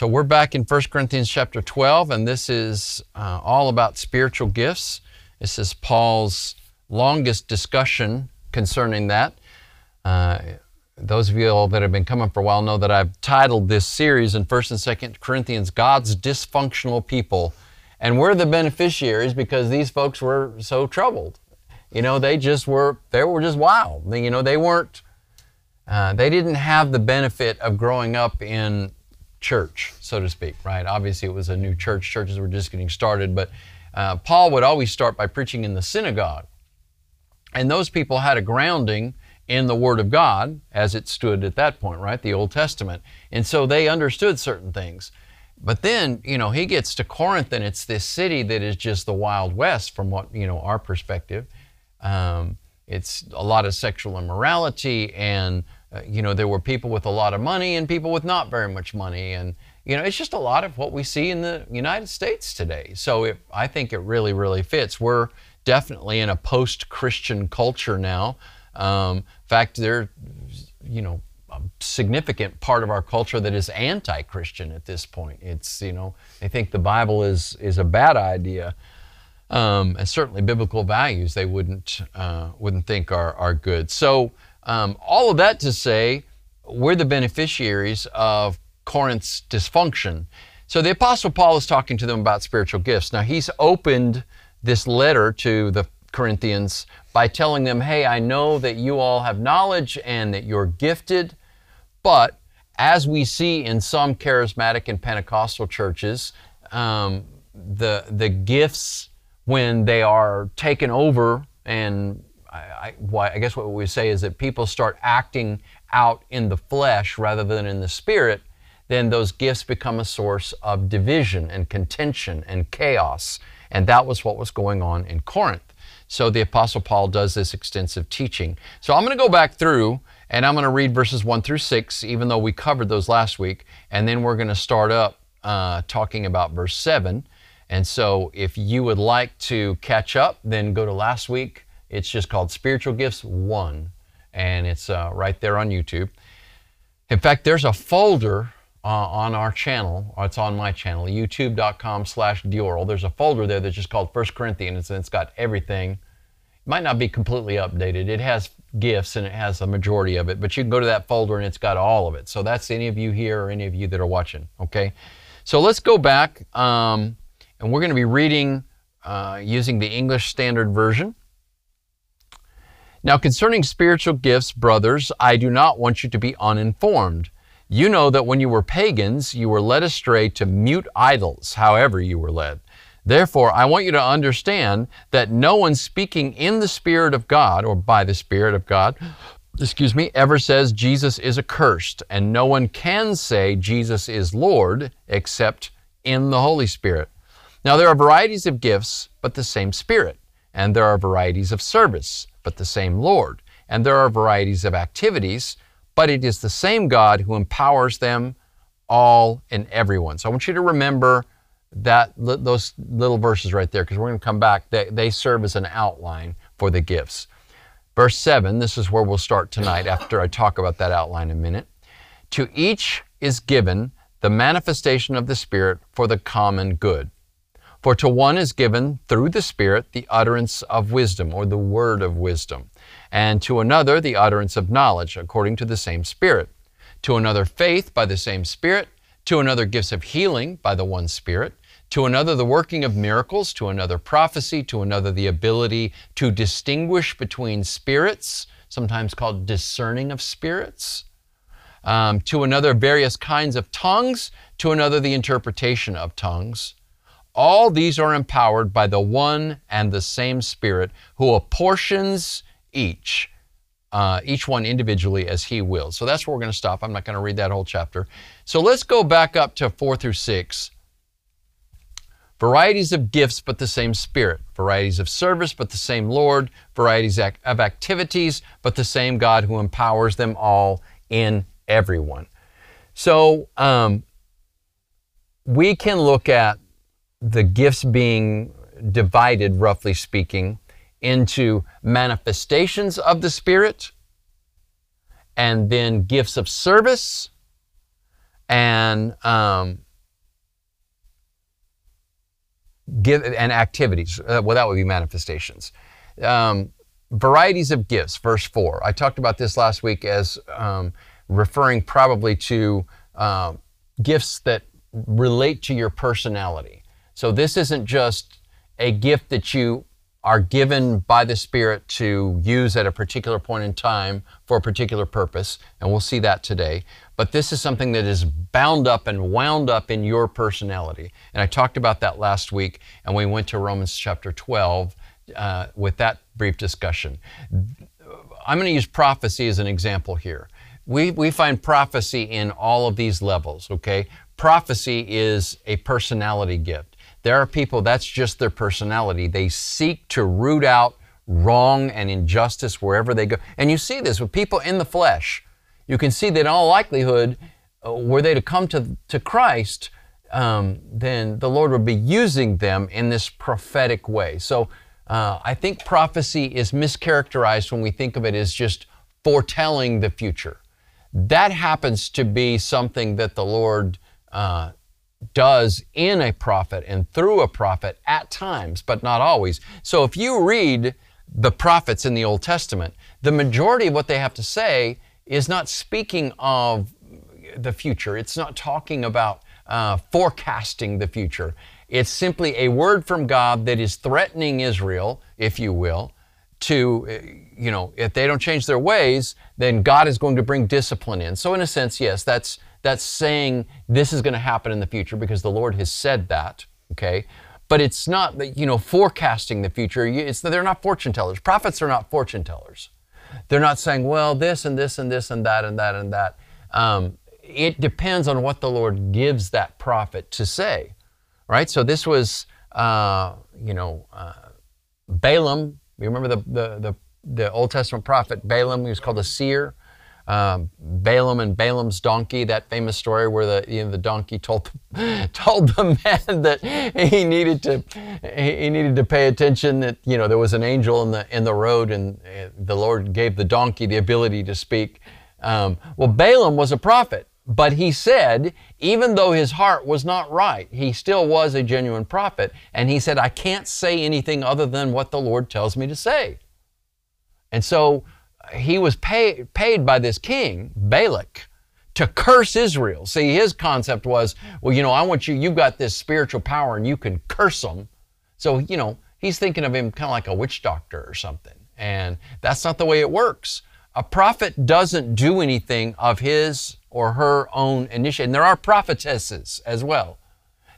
So we're back in 1 Corinthians chapter 12, and this is uh, all about spiritual gifts. This is Paul's longest discussion concerning that. Uh, those of you all that have been coming for a while know that I've titled this series in 1st and 2nd Corinthians, God's Dysfunctional People. And we're the beneficiaries because these folks were so troubled. You know, they just were, they were just wild. You know, they weren't, uh, they didn't have the benefit of growing up in church, so to speak, right? Obviously, it was a new church. Churches were just getting started, but uh, Paul would always start by preaching in the synagogue. And those people had a grounding in the Word of God as it stood at that point, right? The Old Testament. And so they understood certain things. But then, you know, he gets to Corinth and it's this city that is just the Wild West from what, you know, our perspective. Um, it's a lot of sexual immorality and uh, you know, there were people with a lot of money and people with not very much money. And, you know, it's just a lot of what we see in the United States today. So it, I think it really, really fits. We're definitely in a post Christian culture now. Um, in fact, there, you know, a significant part of our culture that is anti-Christian at this point. It's you know they think the Bible is is a bad idea, um, and certainly biblical values they wouldn't uh, wouldn't think are are good. So um, all of that to say, we're the beneficiaries of Corinth's dysfunction. So the Apostle Paul is talking to them about spiritual gifts. Now, he's opened this letter to the Corinthians by telling them, hey, I know that you all have knowledge and that you're gifted, but as we see in some charismatic and Pentecostal churches, um, the, the gifts, when they are taken over and I, I, guess what we say is that people start acting out in the flesh rather than in the spirit, then those gifts become a source of division and contention and chaos. And that was what was going on in Corinth. So the Apostle Paul does this extensive teaching. So I'm going to go back through and I'm going to read verses 1 through 6, even though we covered those last week. And then we're going to start up uh, talking about verse 7. And so if you would like to catch up, then go to last week it's just called Spiritual Gifts 1, and it's uh, right there on YouTube. In fact, there's a folder uh, on our channel, it's on my channel, youtube.com slash Dioral. There's a folder there that's just called First Corinthians, and it's got everything. It might not be completely updated. It has gifts and it has a majority of it, but you can go to that folder and it's got all of it. So that's any of you here or any of you that are watching, okay? So let's go back, um, and we're going to be reading uh, using the English Standard Version. Now, concerning spiritual gifts, brothers, I do not want you to be uninformed. You know that when you were pagans, you were led astray to mute idols, however you were led. Therefore, I want you to understand that no one speaking in the Spirit of God or by the Spirit of God, excuse me, ever says Jesus is accursed, and no one can say Jesus is Lord except in the Holy Spirit. Now, there are varieties of gifts, but the same Spirit, and there are varieties of service but the same Lord. And there are varieties of activities, but it is the same God who empowers them all and everyone. So I want you to remember that those little verses right there because we're going to come back. They, they serve as an outline for the gifts. Verse 7, this is where we'll start tonight after I talk about that outline in a minute. To each is given the manifestation of the Spirit for the common good. For to one is given through the Spirit the utterance of wisdom, or the word of wisdom, and to another the utterance of knowledge, according to the same Spirit. To another faith by the same Spirit, to another gifts of healing by the one Spirit, to another the working of miracles, to another prophecy, to another the ability to distinguish between spirits, sometimes called discerning of spirits, um, to another various kinds of tongues, to another the interpretation of tongues. All these are empowered by the one and the same Spirit who apportions each, uh, each one individually as He wills. So that's where we're going to stop. I'm not going to read that whole chapter. So let's go back up to 4 through 6. Varieties of gifts, but the same Spirit. Varieties of service, but the same Lord. Varieties of activities, but the same God who empowers them all in everyone. So um, we can look at the gifts being divided, roughly speaking, into manifestations of the Spirit and then gifts of service and um, give and activities. Uh, well, that would be manifestations. Um, varieties of gifts, verse 4. I talked about this last week as um, referring probably to uh, gifts that relate to your personality. So this isn't just a gift that you are given by the Spirit to use at a particular point in time for a particular purpose, and we'll see that today. But this is something that is bound up and wound up in your personality. And I talked about that last week, and we went to Romans chapter 12 uh, with that brief discussion. I'm going to use prophecy as an example here. We, we find prophecy in all of these levels, okay? Prophecy is a personality gift. There are people, that's just their personality. They seek to root out wrong and injustice wherever they go. And you see this with people in the flesh. You can see that in all likelihood, uh, were they to come to, to Christ, um, then the Lord would be using them in this prophetic way. So uh, I think prophecy is mischaracterized when we think of it as just foretelling the future. That happens to be something that the Lord uh, does in a prophet and through a prophet at times, but not always. So if you read the prophets in the Old Testament, the majority of what they have to say is not speaking of the future. It's not talking about uh, forecasting the future. It's simply a word from God that is threatening Israel, if you will, to, uh, you know, if they don't change their ways, then God is going to bring discipline in. So, in a sense, yes, that's that's saying this is going to happen in the future because the Lord has said that, okay? But it's not, you know, forecasting the future. It's, they're not fortune tellers. Prophets are not fortune tellers. They're not saying, well, this and this and this and that and that and that. Um, it depends on what the Lord gives that prophet to say, right? So this was, uh, you know, uh, Balaam. You remember the, the, the, the Old Testament prophet Balaam? He was called a seer um, Balaam and Balaam's donkey, that famous story where the, you know, the donkey told, told the man that he needed to he needed to pay attention that you know there was an angel in the in the road and uh, the Lord gave the donkey the ability to speak. Um, well, Balaam was a prophet, but he said even though his heart was not right, he still was a genuine prophet, and he said, "I can't say anything other than what the Lord tells me to say." And so he was pay, paid by this king, Balak, to curse Israel. See, his concept was, well, you know, I want you, you've got this spiritual power and you can curse them. So, you know, he's thinking of him kind of like a witch doctor or something. And that's not the way it works. A prophet doesn't do anything of his or her own initiative. And there are prophetesses as well.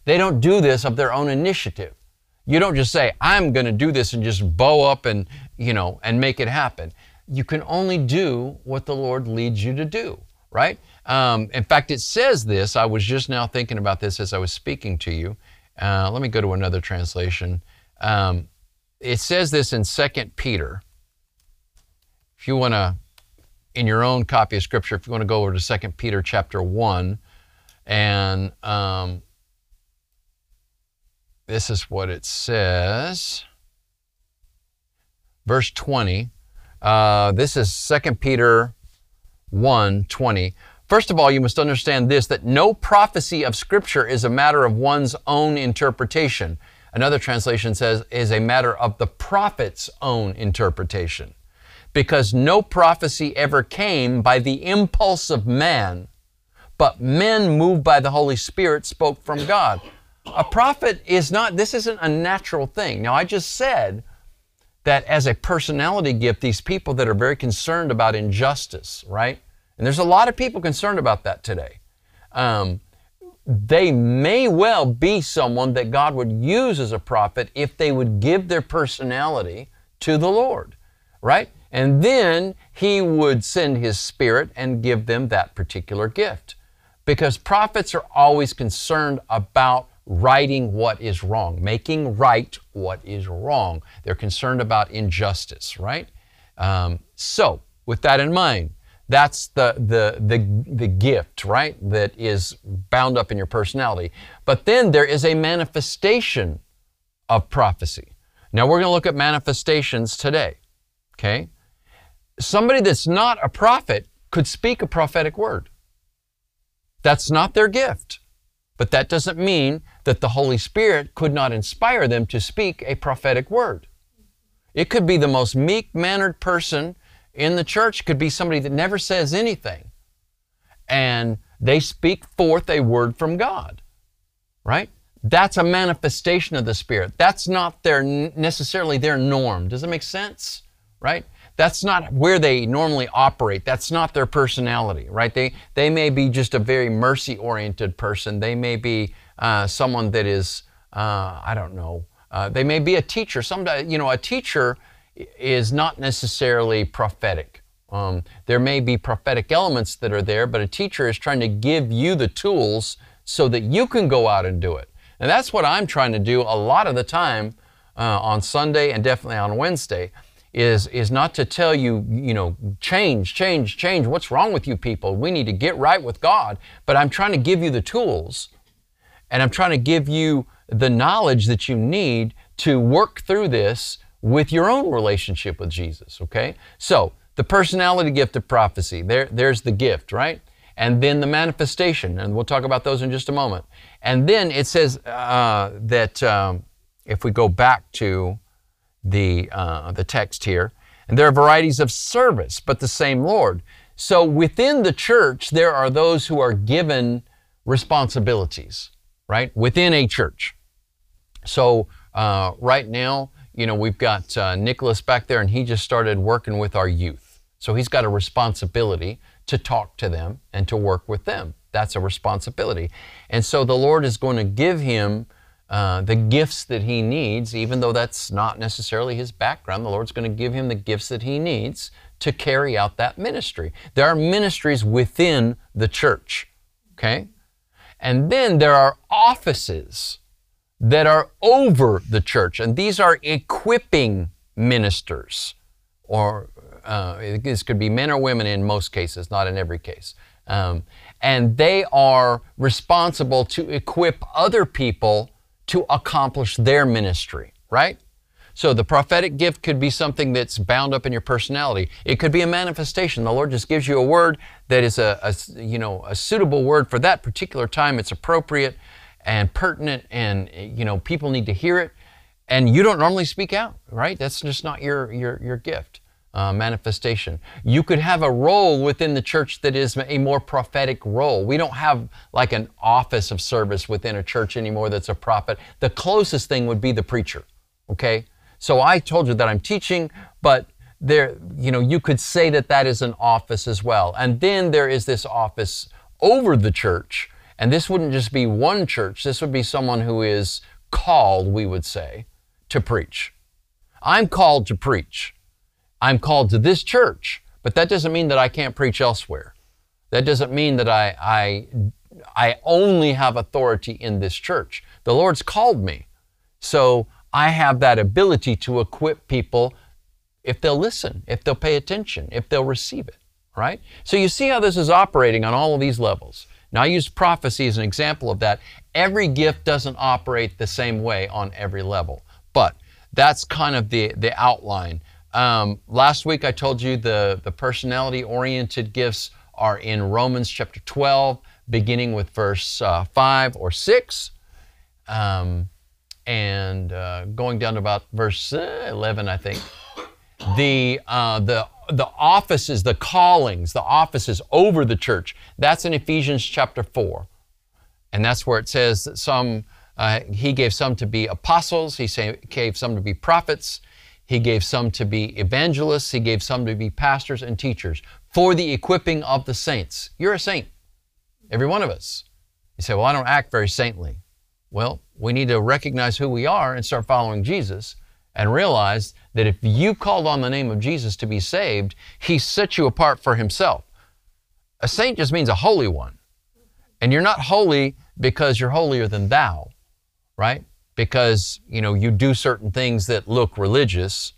They don't do this of their own initiative. You don't just say, I'm going to do this and just bow up and, you know, and make it happen you can only do what the Lord leads you to do, right? Um, in fact, it says this. I was just now thinking about this as I was speaking to you. Uh, let me go to another translation. Um, it says this in 2 Peter. If you want to, in your own copy of Scripture, if you want to go over to 2 Peter chapter 1, and um, this is what it says. Verse 20. Uh, this is 2 Peter 1 20. First of all, you must understand this that no prophecy of Scripture is a matter of one's own interpretation. Another translation says, is a matter of the prophet's own interpretation. Because no prophecy ever came by the impulse of man, but men moved by the Holy Spirit spoke from God. A prophet is not, this isn't a natural thing. Now, I just said that as a personality gift, these people that are very concerned about injustice, right? And there's a lot of people concerned about that today. Um, they may well be someone that God would use as a prophet if they would give their personality to the Lord, right? And then He would send His Spirit and give them that particular gift. Because prophets are always concerned about righting what is wrong, making right what is wrong. They're concerned about injustice, right? Um, so, with that in mind, that's the, the, the, the gift, right, that is bound up in your personality. But then there is a manifestation of prophecy. Now, we're going to look at manifestations today, okay? Somebody that's not a prophet could speak a prophetic word. That's not their gift. But that doesn't mean that the Holy Spirit could not inspire them to speak a prophetic word. It could be the most meek mannered person in the church, could be somebody that never says anything. And they speak forth a word from God, right? That's a manifestation of the Spirit. That's not their necessarily their norm. Does it make sense? Right? That's not where they normally operate. That's not their personality, right? They they may be just a very mercy oriented person. They may be uh, someone that is uh, I don't know. Uh, they may be a teacher. Some you know a teacher is not necessarily prophetic. Um, there may be prophetic elements that are there, but a teacher is trying to give you the tools so that you can go out and do it. And that's what I'm trying to do a lot of the time uh, on Sunday and definitely on Wednesday is, is not to tell you, you know, change, change, change. What's wrong with you people? We need to get right with God. But I'm trying to give you the tools and I'm trying to give you the knowledge that you need to work through this with your own relationship with Jesus, okay? So, the personality gift of prophecy, there, there's the gift, right? And then the manifestation, and we'll talk about those in just a moment. And then it says uh, that um, if we go back to the, uh, the text here. And there are varieties of service, but the same Lord. So within the church, there are those who are given responsibilities, right? Within a church. So uh, right now, you know, we've got uh, Nicholas back there, and he just started working with our youth. So he's got a responsibility to talk to them and to work with them. That's a responsibility. And so the Lord is going to give him uh, the gifts that he needs, even though that's not necessarily his background. The Lord's going to give him the gifts that he needs to carry out that ministry. There are ministries within the church, okay? And then there are offices that are over the church, and these are equipping ministers, or uh, this could be men or women in most cases, not in every case. Um, and they are responsible to equip other people to accomplish their ministry, right? So the prophetic gift could be something that's bound up in your personality. It could be a manifestation. The Lord just gives you a word that is a, a, you know a suitable word for that particular time. It's appropriate and pertinent, and you know people need to hear it. And you don't normally speak out, right? That's just not your your your gift uh, manifestation. You could have a role within the church that is a more prophetic role. We don't have like an office of service within a church anymore that's a prophet. The closest thing would be the preacher. Okay? So I told you that I'm teaching, but there, you know, you could say that that is an office as well. And then there is this office over the church. And this wouldn't just be one church, this would be someone who is called, we would say, to preach. I'm called to preach. I'm called to this church, but that doesn't mean that I can't preach elsewhere. That doesn't mean that I, I, I only have authority in this church. The Lord's called me. So I have that ability to equip people if they'll listen, if they'll pay attention, if they'll receive it, right? So you see how this is operating on all of these levels. Now I use prophecy as an example of that. Every gift doesn't operate the same way on every level, but that's kind of the, the outline. Um, last week I told you the, the personality oriented gifts are in Romans chapter 12, beginning with verse uh, 5 or 6, um, and uh, going down to about verse uh, 11, I think. The, uh, the, the offices, the callings, the offices over the church, that's in Ephesians chapter 4. And that's where it says that some, uh, he gave some to be apostles, he gave some to be prophets, he gave some to be evangelists. He gave some to be pastors and teachers for the equipping of the saints. You're a saint, every one of us. You say, Well, I don't act very saintly. Well, we need to recognize who we are and start following Jesus and realize that if you called on the name of Jesus to be saved, He set you apart for Himself. A saint just means a holy one. And you're not holy because you're holier than thou, right? Because you know you do certain things that look religious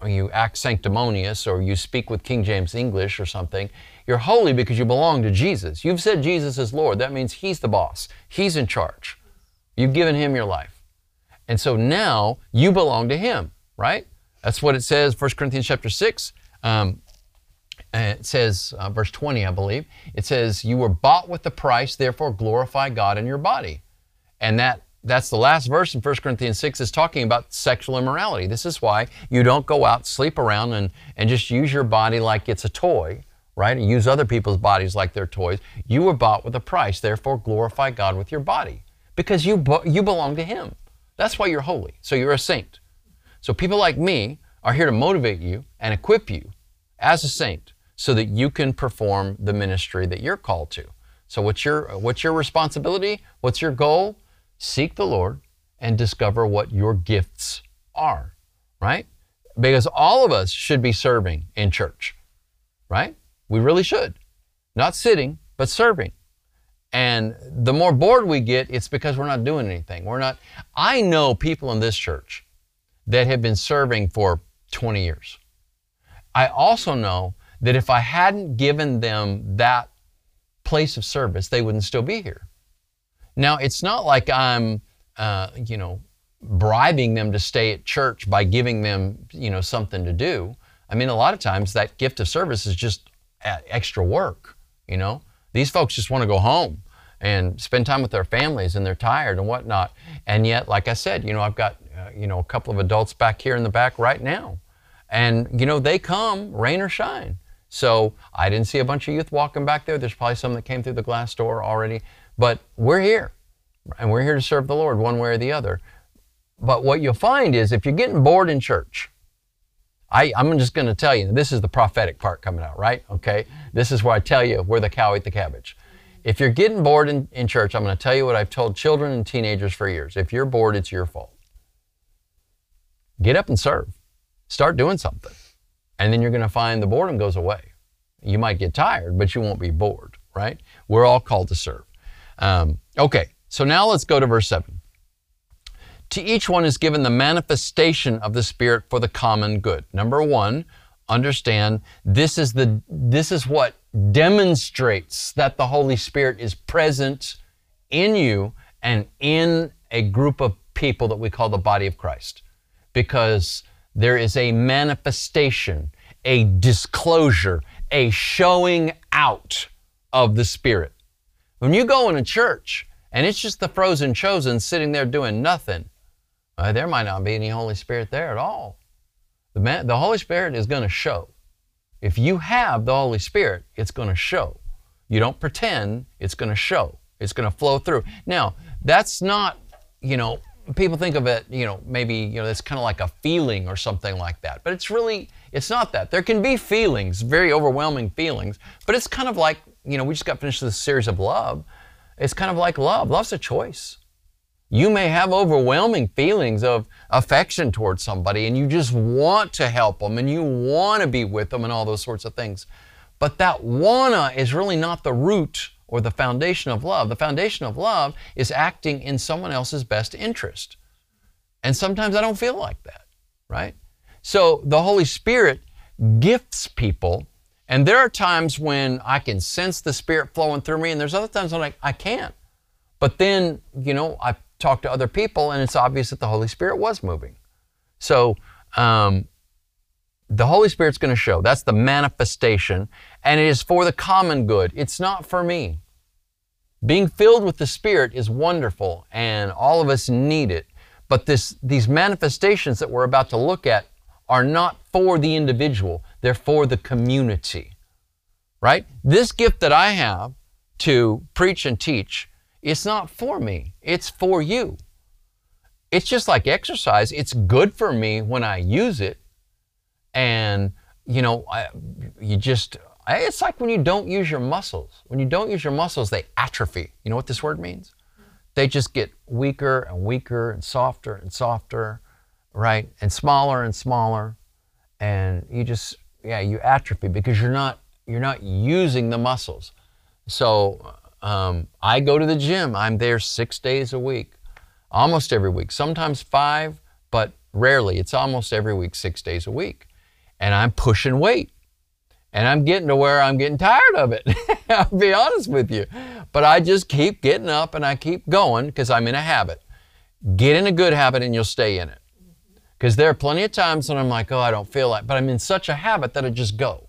or you act sanctimonious or you speak with King James English or something you're holy because you belong to Jesus. You've said Jesus is Lord. That means he's the boss. He's in charge. You've given him your life. And so now you belong to him right? That's what it says 1 Corinthians chapter 6 um, it says, uh, verse 20, I believe, it says, You were bought with the price, therefore glorify God in your body. And that that's the last verse in 1 Corinthians 6 is talking about sexual immorality. This is why you don't go out, sleep around, and, and just use your body like it's a toy, right? And use other people's bodies like they're toys. You were bought with a price, therefore glorify God with your body because you, you belong to Him. That's why you're holy. So you're a saint. So people like me are here to motivate you and equip you as a saint so that you can perform the ministry that you're called to. So what's your what's your responsibility? What's your goal? Seek the Lord and discover what your gifts are, right? Because all of us should be serving in church, right? We really should. Not sitting, but serving. And the more bored we get, it's because we're not doing anything. We're not I know people in this church that have been serving for 20 years. I also know that if I hadn't given them that place of service, they wouldn't still be here. Now, it's not like I'm, uh, you know, bribing them to stay at church by giving them, you know, something to do. I mean, a lot of times that gift of service is just extra work, you know. These folks just want to go home and spend time with their families and they're tired and whatnot. And yet, like I said, you know, I've got, uh, you know, a couple of adults back here in the back right now. And, you know, they come rain or shine. So I didn't see a bunch of youth walking back there. There's probably some that came through the glass door already. But we're here, and we're here to serve the Lord one way or the other. But what you'll find is if you're getting bored in church, I, am just going to tell you, this is the prophetic part coming out, right? Okay? This is where I tell you where the cow ate the cabbage. If you're getting bored in, in church, I'm going to tell you what I've told children and teenagers for years. If you're bored, it's your fault. Get up and serve. Start doing something and then you're going to find the boredom goes away. You might get tired, but you won't be bored, right? We're all called to serve. Um, okay, so now let's go to verse 7. To each one is given the manifestation of the Spirit for the common good. Number one, understand this is the this is what demonstrates that the Holy Spirit is present in you and in a group of people that we call the body of Christ. Because there is a manifestation, a disclosure, a showing out of the Spirit. When you go in a church and it's just the frozen chosen sitting there doing nothing, uh, there might not be any Holy Spirit there at all. The, man, the Holy Spirit is going to show. If you have the Holy Spirit, it's going to show. You don't pretend, it's going to show. It's going to flow through. Now, that's not, you know, people think of it, you know, maybe, you know, it's kind of like a feeling or something like that. But it's really, it's not that. There can be feelings, very overwhelming feelings, but it's kind of like, you know, we just got finished this series of love. It's kind of like love. Love's a choice. You may have overwhelming feelings of affection towards somebody and you just want to help them and you want to be with them and all those sorts of things. But that wanna is really not the root or the foundation of love. The foundation of love is acting in someone else's best interest. And sometimes I don't feel like that, right? So the Holy Spirit gifts people, and there are times when I can sense the Spirit flowing through me, and there's other times when I, I can't. But then, you know, I talk to other people, and it's obvious that the Holy Spirit was moving. So, um, the Holy Spirit's going to show. That's the manifestation and it is for the common good. It's not for me. Being filled with the Spirit is wonderful, and all of us need it. But this, these manifestations that we're about to look at are not for the individual, they're for the community. Right? This gift that I have to preach and teach, it's not for me, it's for you. It's just like exercise. It's good for me when I use it. And, you know, I, you just, it's like when you don't use your muscles. When you don't use your muscles, they atrophy. You know what this word means? They just get weaker and weaker and softer and softer, right? And smaller and smaller. And you just, yeah, you atrophy because you're not, you're not using the muscles. So um, I go to the gym. I'm there six days a week, almost every week, sometimes five, but rarely. It's almost every week, six days a week. And I'm pushing weight. And I'm getting to where I'm getting tired of it. I'll be honest with you. But I just keep getting up and I keep going because I'm in a habit. Get in a good habit and you'll stay in it. Because there are plenty of times when I'm like, oh, I don't feel like, but I'm in such a habit that I just go.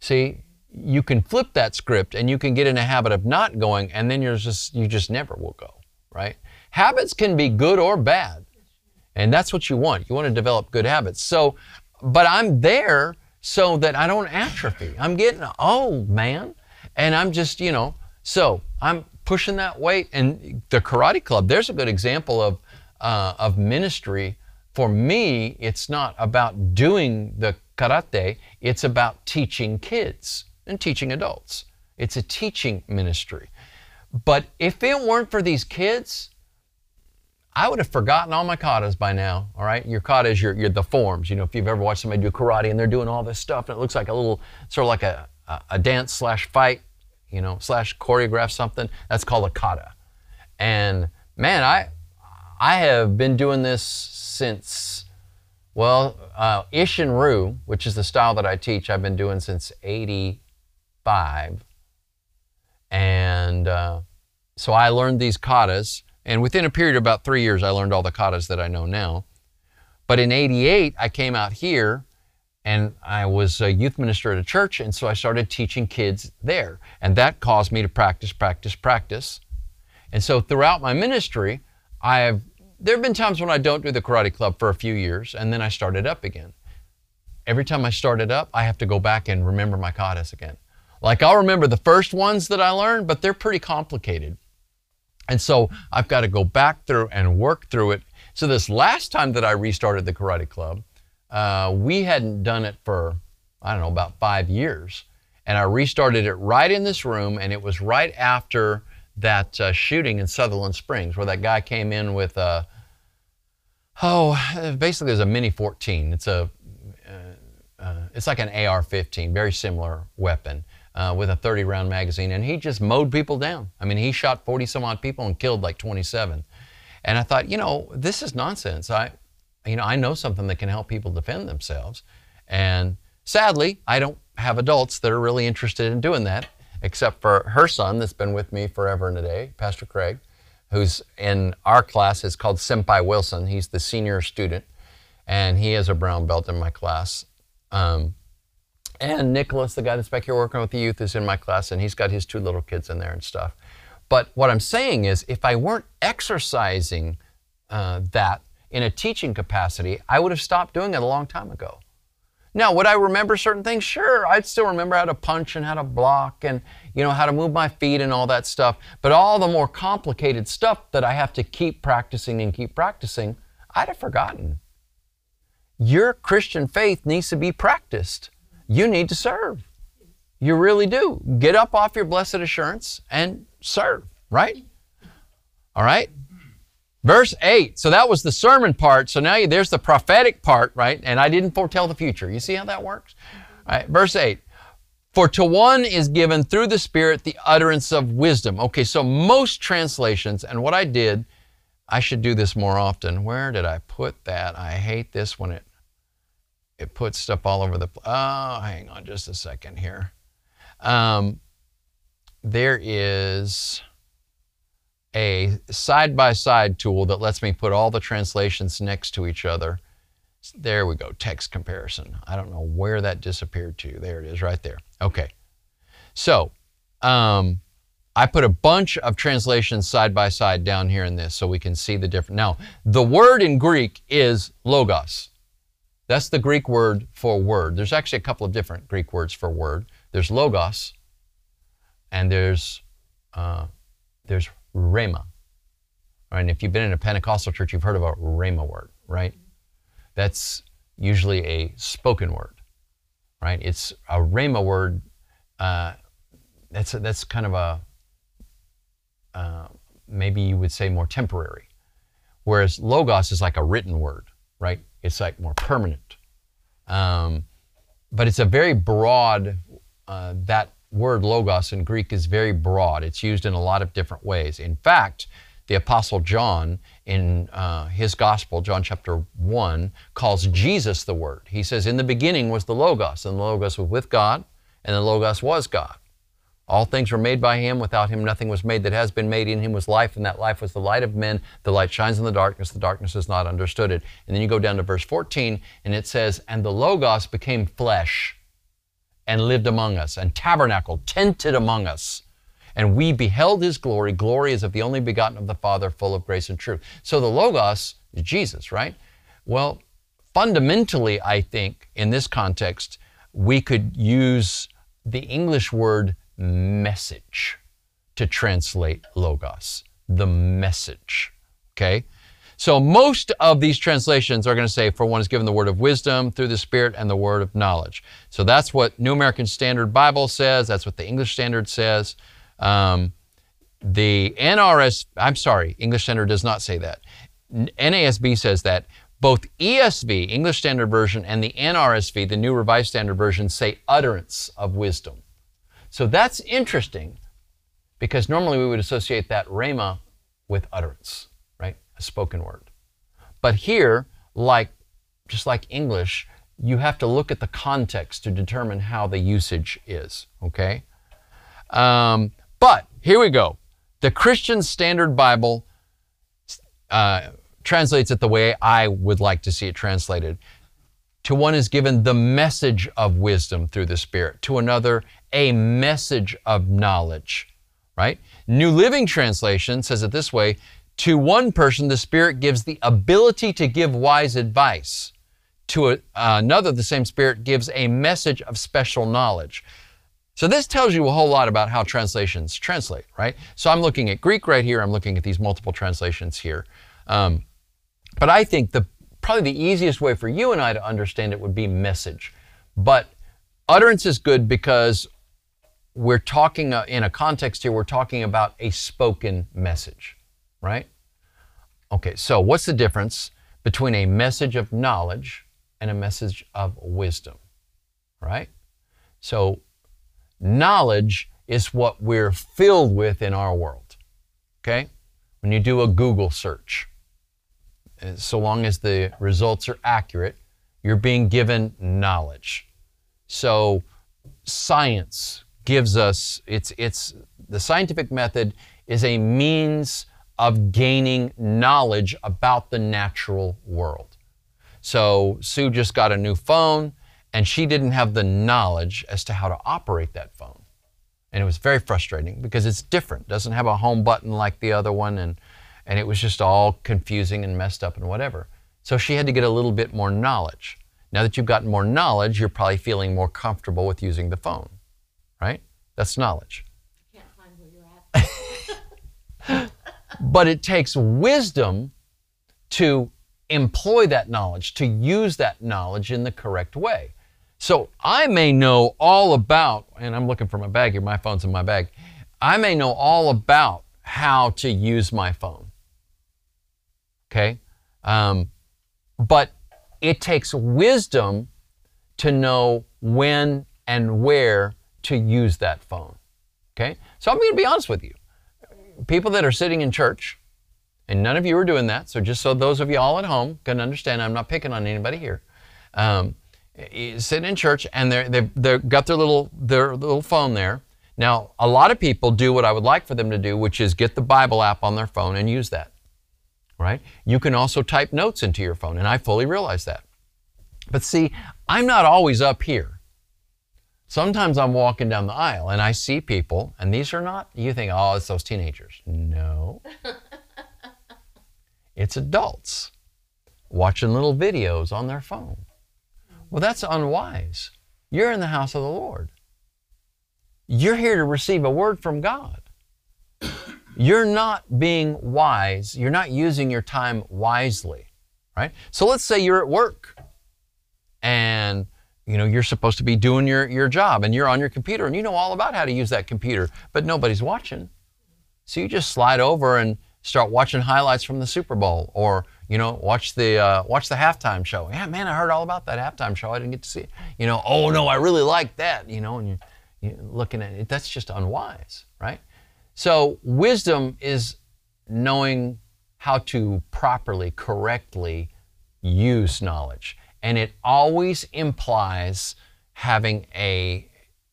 See, you can flip that script and you can get in a habit of not going and then you're just you just never will go, right? Habits can be good or bad. And that's what you want. You want to develop good habits. So, but I'm there so that I don't atrophy. I'm getting old, man. And I'm just, you know, so I'm pushing that weight. And the Karate Club, there's a good example of, uh, of ministry. For me, it's not about doing the karate, it's about teaching kids and teaching adults. It's a teaching ministry. But if it weren't for these kids, I would have forgotten all my katas by now. All right, your kata is your, your the forms. You know, if you've ever watched somebody do karate and they're doing all this stuff, and it looks like a little sort of like a, a, a dance slash fight, you know, slash choreograph something. That's called a kata. And man, I I have been doing this since well, uh, Isshin Ryu, which is the style that I teach, I've been doing since 85. And uh, so I learned these katas. And within a period of about three years, I learned all the katas that I know now. But in 88, I came out here and I was a youth minister at a church. And so I started teaching kids there. And that caused me to practice, practice, practice. And so throughout my ministry, I have, there have been times when I don't do the karate club for a few years and then I start it up again. Every time I start it up, I have to go back and remember my katas again. Like I'll remember the first ones that I learned, but they're pretty complicated. And so I've got to go back through and work through it. So this last time that I restarted the Karate Club, uh, we hadn't done it for, I don't know, about five years. And I restarted it right in this room, and it was right after that uh, shooting in Sutherland Springs where that guy came in with a, oh, basically it was a Mini 14. It's a, uh, uh it's like an AR-15, very similar weapon uh, with a 30 round magazine, and he just mowed people down. I mean, he shot 40 some odd people and killed like 27. And I thought, you know, this is nonsense. I, you know, I know something that can help people defend themselves. And sadly, I don't have adults that are really interested in doing that, except for her son that's been with me forever and a day, Pastor Craig, who's in our class. It's called Senpai Wilson. He's the senior student, and he has a brown belt in my class. Um, and Nicholas, the guy that's back here working with the youth, is in my class, and he's got his two little kids in there and stuff. But what I'm saying is, if I weren't exercising uh, that in a teaching capacity, I would have stopped doing it a long time ago. Now, would I remember certain things? Sure, I'd still remember how to punch and how to block and you know how to move my feet and all that stuff. But all the more complicated stuff that I have to keep practicing and keep practicing, I'd have forgotten. Your Christian faith needs to be practiced you need to serve. You really do. Get up off your blessed assurance and serve, right? All right? Verse 8. So that was the sermon part. So now there's the prophetic part, right? And I didn't foretell the future. You see how that works? All right, verse 8. For to one is given through the Spirit the utterance of wisdom. Okay, so most translations, and what I did, I should do this more often. Where did I put that? I hate this when it it puts stuff all over the oh hang on just a second here um, there is a side-by-side tool that lets me put all the translations next to each other there we go text comparison i don't know where that disappeared to there it is right there okay so um, i put a bunch of translations side by side down here in this so we can see the difference. now the word in greek is logos that's the Greek word for word. There's actually a couple of different Greek words for word. There's logos, and there's uh, there's rhema. Right? And if you've been in a Pentecostal church, you've heard of a rhema word, right? That's usually a spoken word, right? It's a rhema word. Uh, that's a, that's kind of a uh, maybe you would say more temporary, whereas logos is like a written word, right? It's like more permanent. Um, but it's a very broad, uh, that word logos in Greek is very broad. It's used in a lot of different ways. In fact, the Apostle John, in uh, his gospel, John chapter 1, calls Jesus the Word. He says, In the beginning was the Logos, and the Logos was with God, and the Logos was God. All things were made by him. Without him, nothing was made that has been made. In him was life, and that life was the light of men. The light shines in the darkness. The darkness has not understood it. And then you go down to verse 14, and it says, And the Logos became flesh and lived among us, and tabernacled, tented among us. And we beheld his glory. Glory is of the only begotten of the Father, full of grace and truth. So the Logos is Jesus, right? Well, fundamentally, I think in this context, we could use the English word message to translate Logos, the message. Okay? So most of these translations are going to say, for one is given the word of wisdom through the Spirit and the word of knowledge. So that's what New American Standard Bible says. That's what the English Standard says. Um, the NRS, I'm sorry, English Standard does not say that. NASB says that. Both ESV, English Standard Version, and the NRSV, the New Revised Standard Version, say utterance of wisdom. So that's interesting because normally we would associate that rhema with utterance a spoken word. But here, like just like English, you have to look at the context to determine how the usage is. Okay. Um, but here we go. The Christian Standard Bible uh, translates it the way I would like to see it translated. To one is given the message of wisdom through the Spirit. To another, a message of knowledge. Right? New Living Translation says it this way to one person, the Spirit gives the ability to give wise advice. To a, another, the same Spirit gives a message of special knowledge. So this tells you a whole lot about how translations translate, right? So I'm looking at Greek right here. I'm looking at these multiple translations here. Um, but I think the probably the easiest way for you and I to understand it would be message. But utterance is good because we're talking uh, in a context here. We're talking about a spoken message right? Okay, so what's the difference between a message of knowledge and a message of wisdom, right? So, knowledge is what we're filled with in our world, okay? When you do a Google search, eh, so long as the results are accurate, you're being given knowledge. So, science gives us, it's, it's, the scientific method is a means of gaining knowledge about the natural world. So Sue just got a new phone and she didn't have the knowledge as to how to operate that phone. And it was very frustrating because it's different. Doesn't have a home button like the other one and and it was just all confusing and messed up and whatever. So she had to get a little bit more knowledge. Now that you've gotten more knowledge, you're probably feeling more comfortable with using the phone. Right? That's knowledge. I can't find where you're at. But it takes wisdom to employ that knowledge, to use that knowledge in the correct way. So I may know all about, and I'm looking for my bag here, my phone's in my bag. I may know all about how to use my phone. Okay? Um, but it takes wisdom to know when and where to use that phone. Okay? So I'm going to be honest with you people that are sitting in church, and none of you are doing that, so just so those of you all at home can understand, I'm not picking on anybody here. Um, sitting in church and they're, they've, they've got their little, their little phone there. Now, a lot of people do what I would like for them to do, which is get the Bible app on their phone and use that. Right? You can also type notes into your phone, and I fully realize that. But see, I'm not always up here. Sometimes I'm walking down the aisle and I see people, and these are not, you think, oh, it's those teenagers. No. it's adults watching little videos on their phone. Well, that's unwise. You're in the house of the Lord. You're here to receive a word from God. You're not being wise. You're not using your time wisely, right? So let's say you're at work and you know, you're supposed to be doing your, your job and you're on your computer and you know all about how to use that computer, but nobody's watching. So you just slide over and start watching highlights from the Super Bowl or, you know, watch the, uh, watch the halftime show. Yeah, man, I heard all about that halftime show. I didn't get to see it. You know, oh no, I really like that, you know, and you, you're looking at it. That's just unwise, right? So wisdom is knowing how to properly, correctly use knowledge and it always implies having a,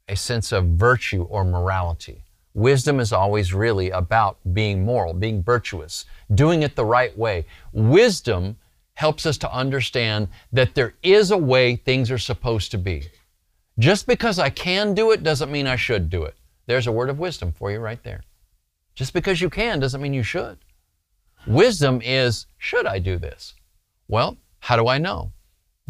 a sense of virtue or morality. Wisdom is always really about being moral, being virtuous, doing it the right way. Wisdom helps us to understand that there is a way things are supposed to be. Just because I can do it doesn't mean I should do it. There's a word of wisdom for you right there. Just because you can doesn't mean you should. Wisdom is, should I do this? Well, how do I know?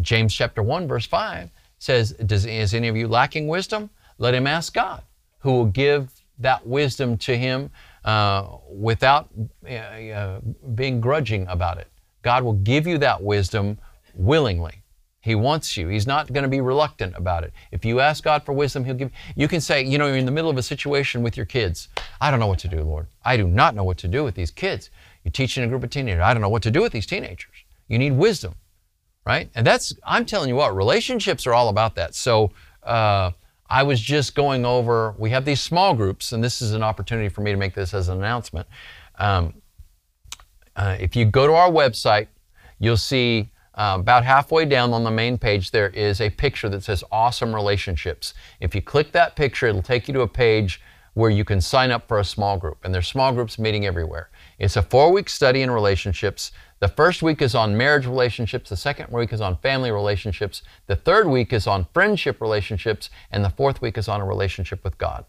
James chapter 1, verse 5 says, Does, Is any of you lacking wisdom? Let him ask God, who will give that wisdom to him uh, without uh, uh, being grudging about it. God will give you that wisdom willingly. He wants you. He's not going to be reluctant about it. If you ask God for wisdom, He'll give. You can say, you know, you're in the middle of a situation with your kids. I don't know what to do, Lord. I do not know what to do with these kids. You're teaching a group of teenagers. I don't know what to do with these teenagers. You need wisdom, right? And that's, I'm telling you what, relationships are all about that. So, uh, I was just going over, we have these small groups, and this is an opportunity for me to make this as an announcement. Um, uh, if you go to our website, you'll see uh, about halfway down on the main page, there is a picture that says Awesome Relationships. If you click that picture, it'll take you to a page where you can sign up for a small group. And there's small groups meeting everywhere. It's a four week study in relationships. The first week is on marriage relationships, the second week is on family relationships, the third week is on friendship relationships, and the fourth week is on a relationship with God.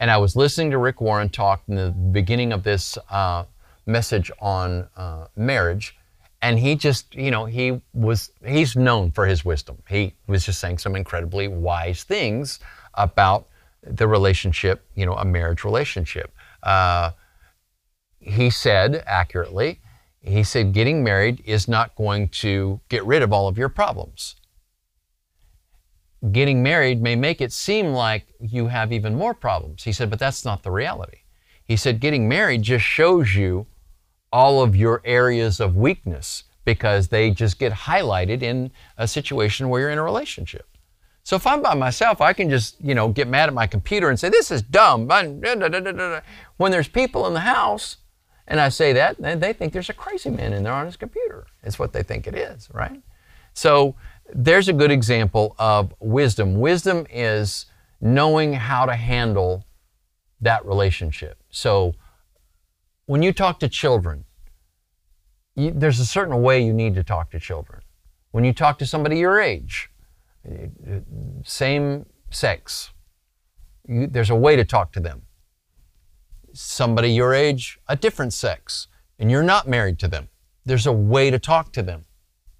And I was listening to Rick Warren talk in the beginning of this uh, message on uh, marriage and he just you know he was he's known for his wisdom he was just saying some incredibly wise things about the relationship you know a marriage relationship uh, he said accurately he said getting married is not going to get rid of all of your problems getting married may make it seem like you have even more problems he said but that's not the reality he said getting married just shows you all of your areas of weakness because they just get highlighted in a situation where you're in a relationship. So if I'm by myself, I can just, you know, get mad at my computer and say, this is dumb. When there's people in the house and I say that, they think there's a crazy man in there on his computer. It's what they think it is, right? So there's a good example of wisdom. Wisdom is knowing how to handle that relationship. So when you talk to children, you, there's a certain way you need to talk to children. When you talk to somebody your age, eh, same sex, you, there's a way to talk to them. Somebody your age, a different sex, and you're not married to them, there's a way to talk to them.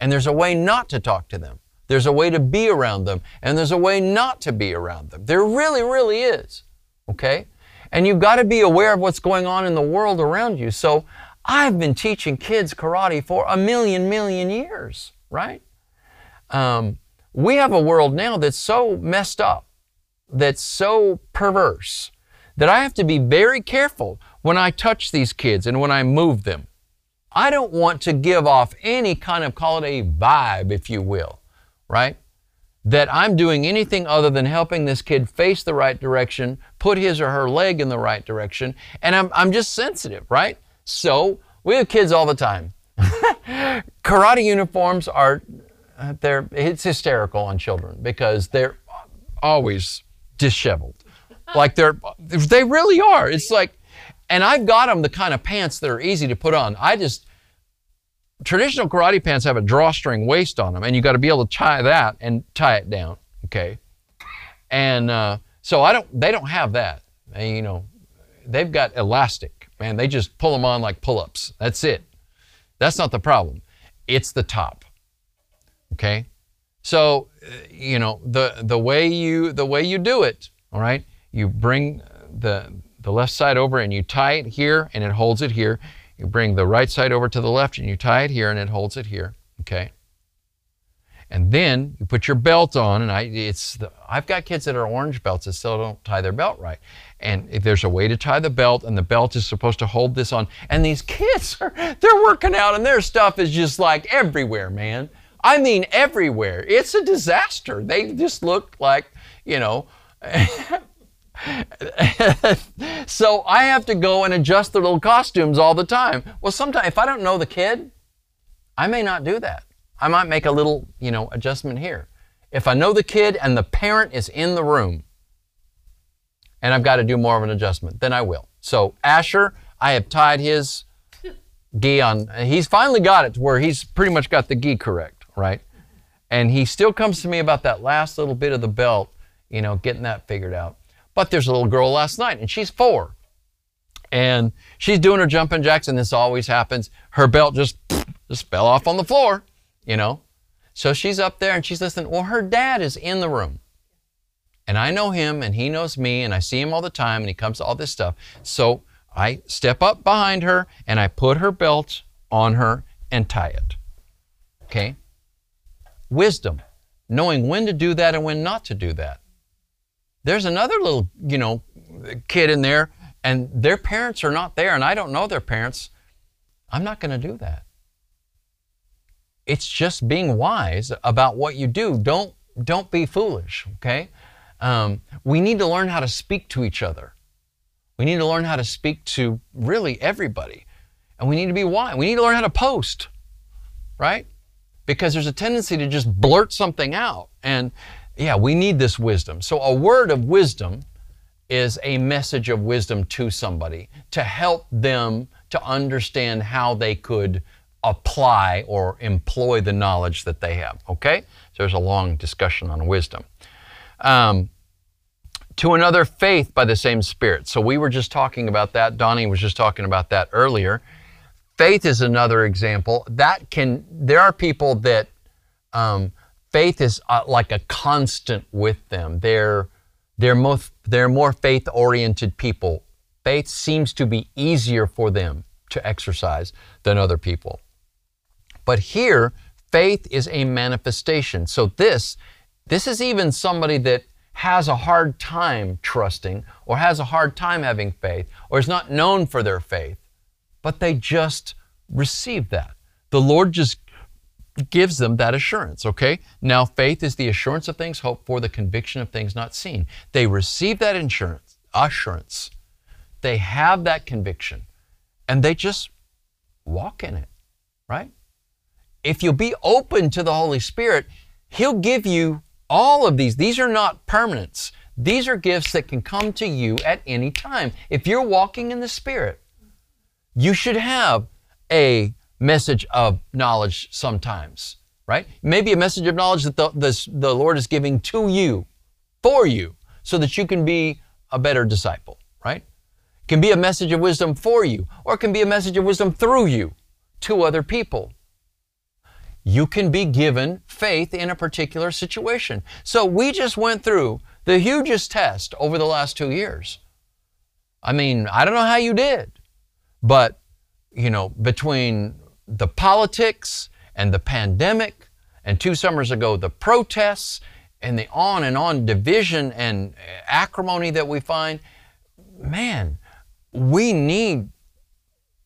And there's a way not to talk to them. There's a way to be around them, and there's a way not to be around them. There really, really is. Okay? And you've got to be aware of what's going on in the world around you. So I've been teaching kids karate for a million, million years, right? Um, we have a world now that's so messed up, that's so perverse, that I have to be very careful when I touch these kids and when I move them. I don't want to give off any kind of, call it a vibe, if you will, right? that I'm doing anything other than helping this kid face the right direction, put his or her leg in the right direction, and I'm, I'm just sensitive, right? So we have kids all the time. Karate uniforms are, uh, they're, it's hysterical on children because they're always disheveled. Like they're, they really are. It's like, and I've got them the kind of pants that are easy to put on. I just, traditional karate pants have a drawstring waist on them, and you got to be able to tie that and tie it down. Okay, and uh, so I don't. They don't have that. You know, they've got elastic. Man, they just pull them on like pull-ups. That's it. That's not the problem. It's the top. Okay, so uh, you know the the way you the way you do it. All right, you bring the the left side over and you tie it here, and it holds it here. You bring the right side over to the left and you tie it here and it holds it here. Okay. And then you put your belt on, and I, it's the, I've got kids that are orange belts that still don't tie their belt right. And there's a way to tie the belt, and the belt is supposed to hold this on, and these kids are they're working out, and their stuff is just like everywhere, man. I mean everywhere. It's a disaster. They just look like you know so I have to go and adjust the little costumes all the time. Well, sometimes if I don't know the kid, I may not do that. I might make a little, you know, adjustment here. If I know the kid and the parent is in the room and I've got to do more of an adjustment, then I will. So Asher, I have tied his gi on. He's finally got it to where he's pretty much got the gi correct, right? And he still comes to me about that last little bit of the belt, you know, getting that figured out. But there's a little girl last night, and she's four. And she's doing her jumping jacks, and this always happens. Her belt just, just fell off on the floor, you know. So she's up there and she's listening. Well, her dad is in the room. And I know him and he knows me and I see him all the time and he comes to all this stuff. So I step up behind her and I put her belt on her and tie it. Okay? Wisdom, knowing when to do that and when not to do that. There's another little, you know, kid in there and their parents are not there and I don't know their parents. I'm not going to do that. It's just being wise about what you do. Don't don't be foolish. Okay. Um, we need to learn how to speak to each other. We need to learn how to speak to really everybody. And we need to be wise. We need to learn how to post, right? Because there's a tendency to just blurt something out. And yeah, we need this wisdom. So a word of wisdom is a message of wisdom to somebody to help them to understand how they could apply or employ the knowledge that they have. Okay? So there's a long discussion on wisdom. Um, to another faith by the same Spirit. So we were just talking about that. Donnie was just talking about that earlier. Faith is another example. That can, there are people that um, faith is uh, like a constant with them. They're, they're, most, they're more faith oriented people. Faith seems to be easier for them to exercise than other people. But here, faith is a manifestation. So this, this is even somebody that has a hard time trusting or has a hard time having faith or is not known for their faith, but they just receive that. The Lord just gives them that assurance, okay? Now, faith is the assurance of things hoped for, the conviction of things not seen. They receive that insurance, assurance. They have that conviction, and they just walk in it, right? if you'll be open to the Holy Spirit, He'll give you all of these. These are not permanents. These are gifts that can come to you at any time. If you're walking in the Spirit, you should have a message of knowledge sometimes, right? Maybe a message of knowledge that the, the, the Lord is giving to you, for you, so that you can be a better disciple, right? It can be a message of wisdom for you, or it can be a message of wisdom through you to other people you can be given faith in a particular situation. So we just went through the hugest test over the last two years. I mean, I don't know how you did, but, you know, between the politics and the pandemic, and two summers ago, the protests and the on and on division and acrimony that we find, man, we need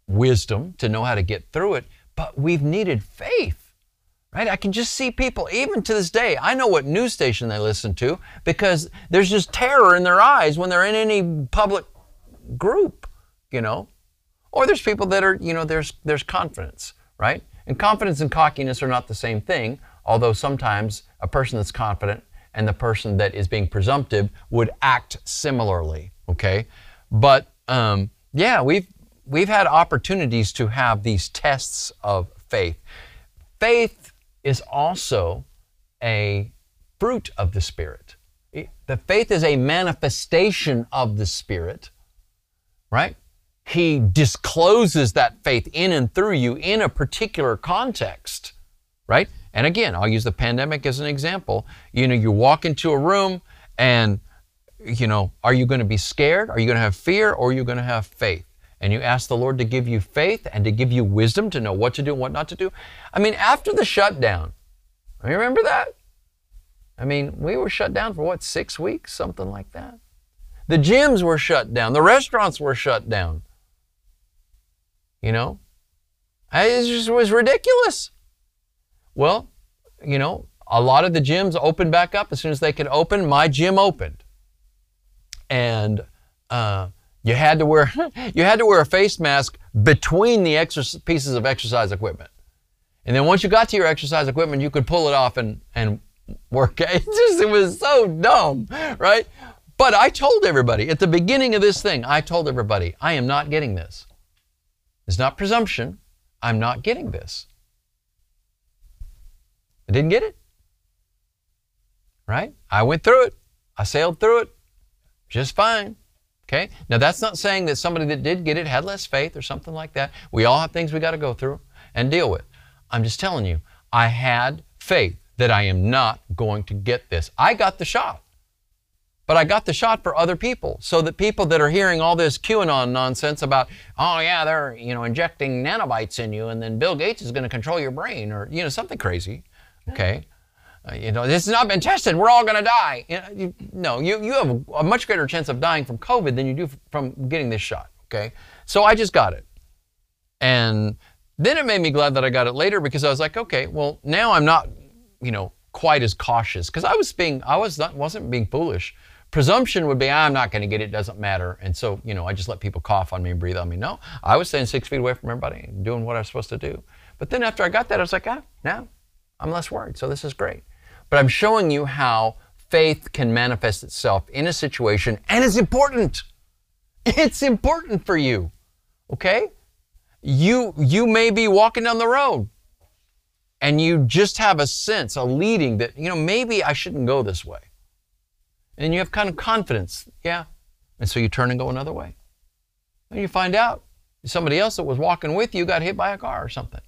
wisdom to know how to get through it, but we've needed faith Right? I can just see people, even to this day, I know what news station they listen to because there's just terror in their eyes when they're in any public group, you know? Or there's people that are, you know, there's, there's confidence, right? And confidence and cockiness are not the same thing, although sometimes a person that's confident and the person that is being presumptive would act similarly, okay? But um, yeah, we've, we've had opportunities to have these tests of faith. Faith is also a fruit of the Spirit. The faith is a manifestation of the Spirit, right? He discloses that faith in and through you in a particular context, right? And again, I'll use the pandemic as an example. You know, you walk into a room and, you know, are you going to be scared? Are you going to have fear? Or are you going to have faith? and you ask the Lord to give you faith and to give you wisdom to know what to do and what not to do. I mean, after the shutdown, remember that? I mean, we were shut down for what, six weeks, something like that. The gyms were shut down, the restaurants were shut down. You know, it just was ridiculous. Well, you know, a lot of the gyms opened back up as soon as they could open. My gym opened. And, uh, you had to wear you had to wear a face mask between the exercise, pieces of exercise equipment. And then once you got to your exercise equipment, you could pull it off and, and work. It just it was so dumb, right? But I told everybody at the beginning of this thing, I told everybody, I am not getting this. It's not presumption. I'm not getting this. I didn't get it. right? I went through it. I sailed through it just fine. Okay? Now, that's not saying that somebody that did get it had less faith or something like that. We all have things we got to go through and deal with. I'm just telling you, I had faith that I am not going to get this. I got the shot. But I got the shot for other people so that people that are hearing all this QAnon nonsense about, oh yeah, they're, you know, injecting nanobites in you and then Bill Gates is going to control your brain or, you know, something crazy. Okay? Uh, you know, this has not been tested. We're all going to die. You know, you, no, you, you have a, a much greater chance of dying from COVID than you do from getting this shot. Okay? So I just got it. And then it made me glad that I got it later because I was like, okay, well, now I'm not, you know, quite as cautious because I was being, I was not, wasn't being foolish. Presumption would be, I'm not going to get it, doesn't matter. And so, you know, I just let people cough on me and breathe on me. No, I was staying six feet away from everybody, doing what I was supposed to do. But then after I got that, I was like, ah, now I'm less worried. So this is great. But I'm showing you how faith can manifest itself in a situation and it's important. It's important for you. Okay? You you may be walking down the road and you just have a sense, a leading that, you know, maybe I shouldn't go this way. And you have kind of confidence. Yeah. And so you turn and go another way. And you find out somebody else that was walking with you got hit by a car or something.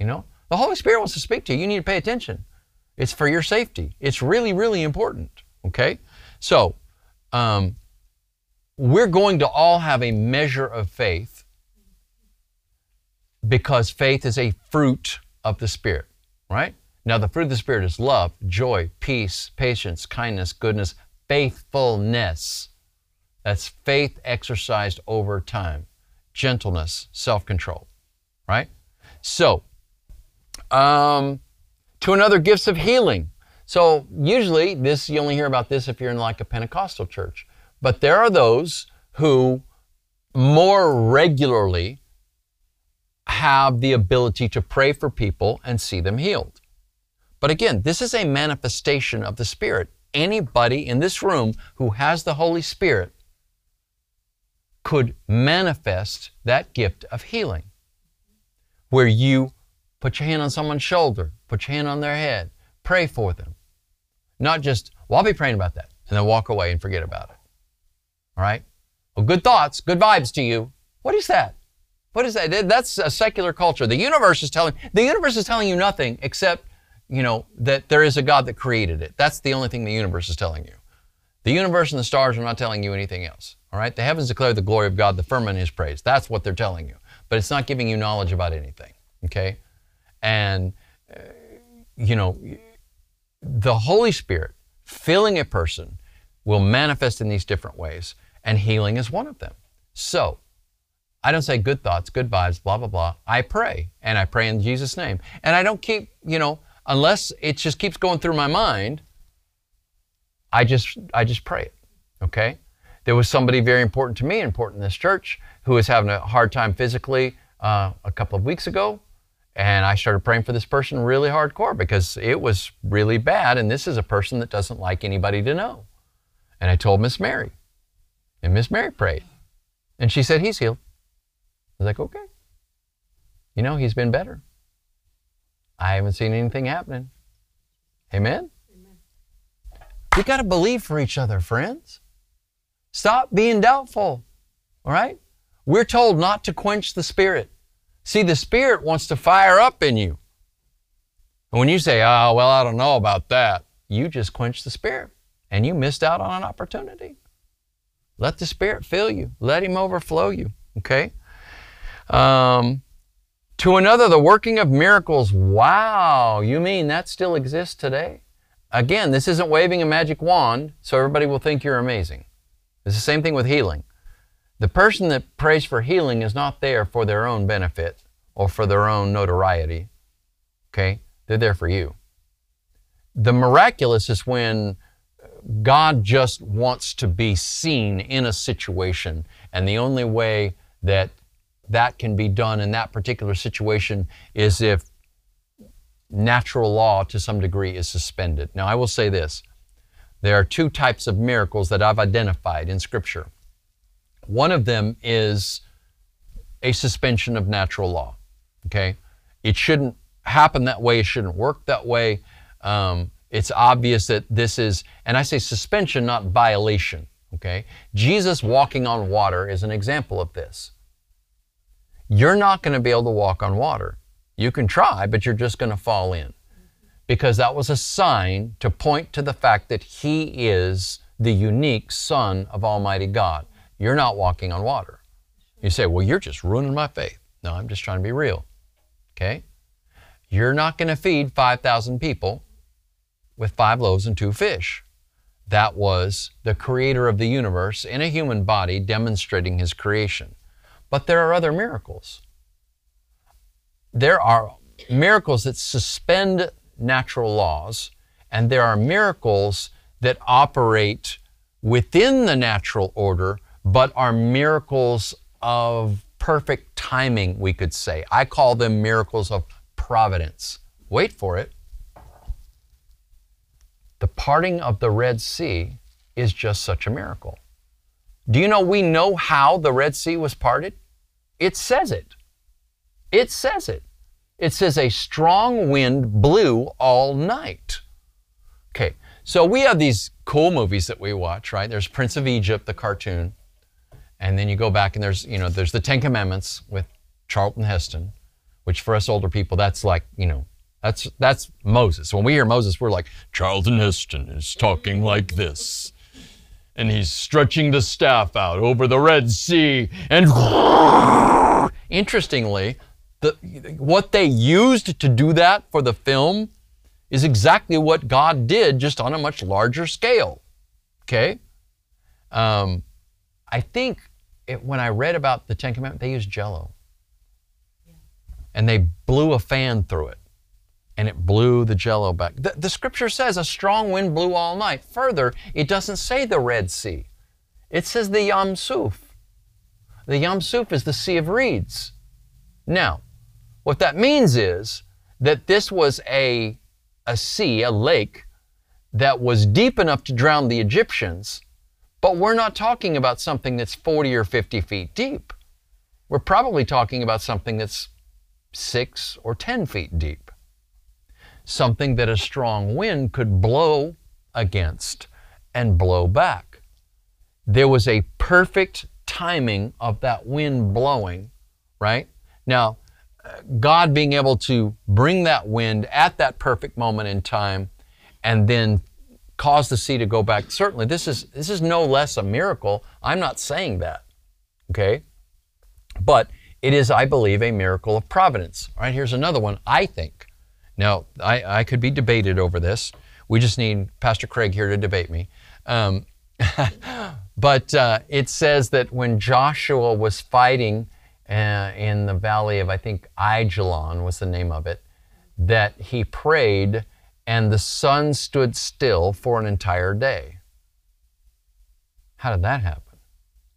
You know? The Holy Spirit wants to speak to you. You need to pay attention. It's for your safety. It's really, really important. Okay? So, um, we're going to all have a measure of faith because faith is a fruit of the Spirit, right? Now, the fruit of the Spirit is love, joy, peace, patience, kindness, goodness, faithfulness. That's faith exercised over time, gentleness, self control, right? So, um, to another, gifts of healing. So usually this you only hear about this if you're in like a Pentecostal church. But there are those who more regularly have the ability to pray for people and see them healed. But again, this is a manifestation of the Spirit. Anybody in this room who has the Holy Spirit could manifest that gift of healing, where you put your hand on someone's shoulder, Put your hand on their head. Pray for them. Not just, well, I'll be praying about that, and then walk away and forget about it. All right? Well, good thoughts, good vibes to you. What is that? What is that? That's a secular culture. The universe is telling the universe is telling you nothing except, you know, that there is a God that created it. That's the only thing the universe is telling you. The universe and the stars are not telling you anything else. All right? The heavens declare the glory of God, the firmament is praise. That's what they're telling you. But it's not giving you knowledge about anything. Okay? And uh, you know, the Holy Spirit filling a person will manifest in these different ways, and healing is one of them. So, I don't say good thoughts, good vibes, blah, blah, blah. I pray, and I pray in Jesus' name. And I don't keep, you know, unless it just keeps going through my mind, I just, I just pray it, okay? There was somebody very important to me, important in this church, who was having a hard time physically uh, a couple of weeks ago. And I started praying for this person really hardcore because it was really bad. And this is a person that doesn't like anybody to know. And I told Miss Mary. And Miss Mary prayed. And she said, He's healed. I was like, Okay. You know, he's been better. I haven't seen anything happening. Amen? Amen. We got to believe for each other, friends. Stop being doubtful. All right? We're told not to quench the spirit. See, the Spirit wants to fire up in you. And when you say, oh, well, I don't know about that, you just quench the Spirit and you missed out on an opportunity. Let the Spirit fill you, let Him overflow you, okay? Um, to another, the working of miracles. Wow, you mean that still exists today? Again, this isn't waving a magic wand, so everybody will think you're amazing. It's the same thing with healing. The person that prays for healing is not there for their own benefit or for their own notoriety. Okay? They're there for you. The miraculous is when God just wants to be seen in a situation, and the only way that that can be done in that particular situation is if natural law to some degree is suspended. Now, I will say this there are two types of miracles that I've identified in Scripture. One of them is a suspension of natural law. Okay? It shouldn't happen that way, it shouldn't work that way. Um, it's obvious that this is, and I say suspension, not violation. Okay? Jesus walking on water is an example of this. You're not going to be able to walk on water. You can try, but you're just going to fall in. Because that was a sign to point to the fact that He is the unique Son of Almighty God. You're not walking on water. You say, well, you're just ruining my faith. No, I'm just trying to be real. Okay? You're not going to feed 5,000 people with five loaves and two fish. That was the creator of the universe in a human body demonstrating his creation. But there are other miracles. There are miracles that suspend natural laws, and there are miracles that operate within the natural order, but are miracles of perfect timing, we could say. I call them miracles of providence. Wait for it. The parting of the Red Sea is just such a miracle. Do you know we know how the Red Sea was parted? It says it. It says it. It says a strong wind blew all night. Okay, so we have these cool movies that we watch, right? There's Prince of Egypt, the cartoon, and then you go back and there's, you know, there's the Ten Commandments with Charlton Heston, which for us older people, that's like, you know, that's that's Moses. When we hear Moses, we're like, Charlton Heston is talking like this. And he's stretching the staff out over the Red Sea. And interestingly, the, what they used to do that for the film is exactly what God did, just on a much larger scale. Okay? Um, I think it, when I read about the Ten Commandments, they used jello. And they blew a fan through it and it blew the jello back. The, the, scripture says a strong wind blew all night. Further, it doesn't say the Red Sea, it says the Yam Suf. The Yam Suf is the Sea of Reeds. Now, what that means is that this was a, a sea, a lake, that was deep enough to drown the Egyptians, but we're not talking about something that's 40 or 50 feet deep. We're probably talking about something that's six or 10 feet deep something that a strong wind could blow against and blow back. There was a perfect timing of that wind blowing, right? Now, God being able to bring that wind at that perfect moment in time and then cause the sea to go back. Certainly, this is, this is no less a miracle. I'm not saying that, okay? But it is, I believe, a miracle of providence. All right, here's another one, I think. Now, I, I could be debated over this. We just need Pastor Craig here to debate me. Um, but uh, it says that when Joshua was fighting uh, in the valley of, I think, Ajalon was the name of it, that he prayed and the sun stood still for an entire day. How did that happen?